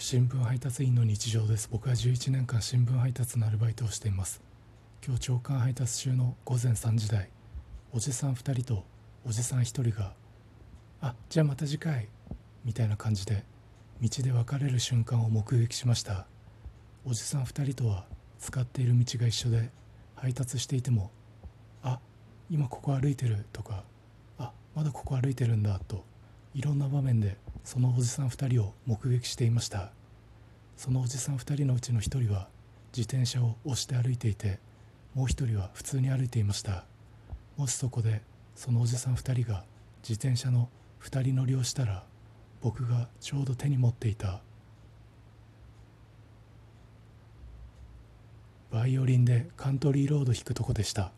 新聞配達員の日常です。僕は11年間新聞配達のアルバイトをしています。今日朝刊配達中の午前3時台おじさん2人とおじさん1人が「あじゃあまた次回」みたいな感じで道で別れる瞬間を目撃しました。おじさん2人とは使っている道が一緒で配達していても「あ今ここ歩いてる」とか「あまだここ歩いてるんだ」といろんな場面でそのおじさん2人を目撃していました。そのおじさん2人のうちの1人は自転車を押して歩いていてもう1人は普通に歩いていました。もしそこでそのおじさん2人が自転車の2人乗りをしたら僕がちょうど手に持っていた。バイオリンでカントリーロード弾くとこでした。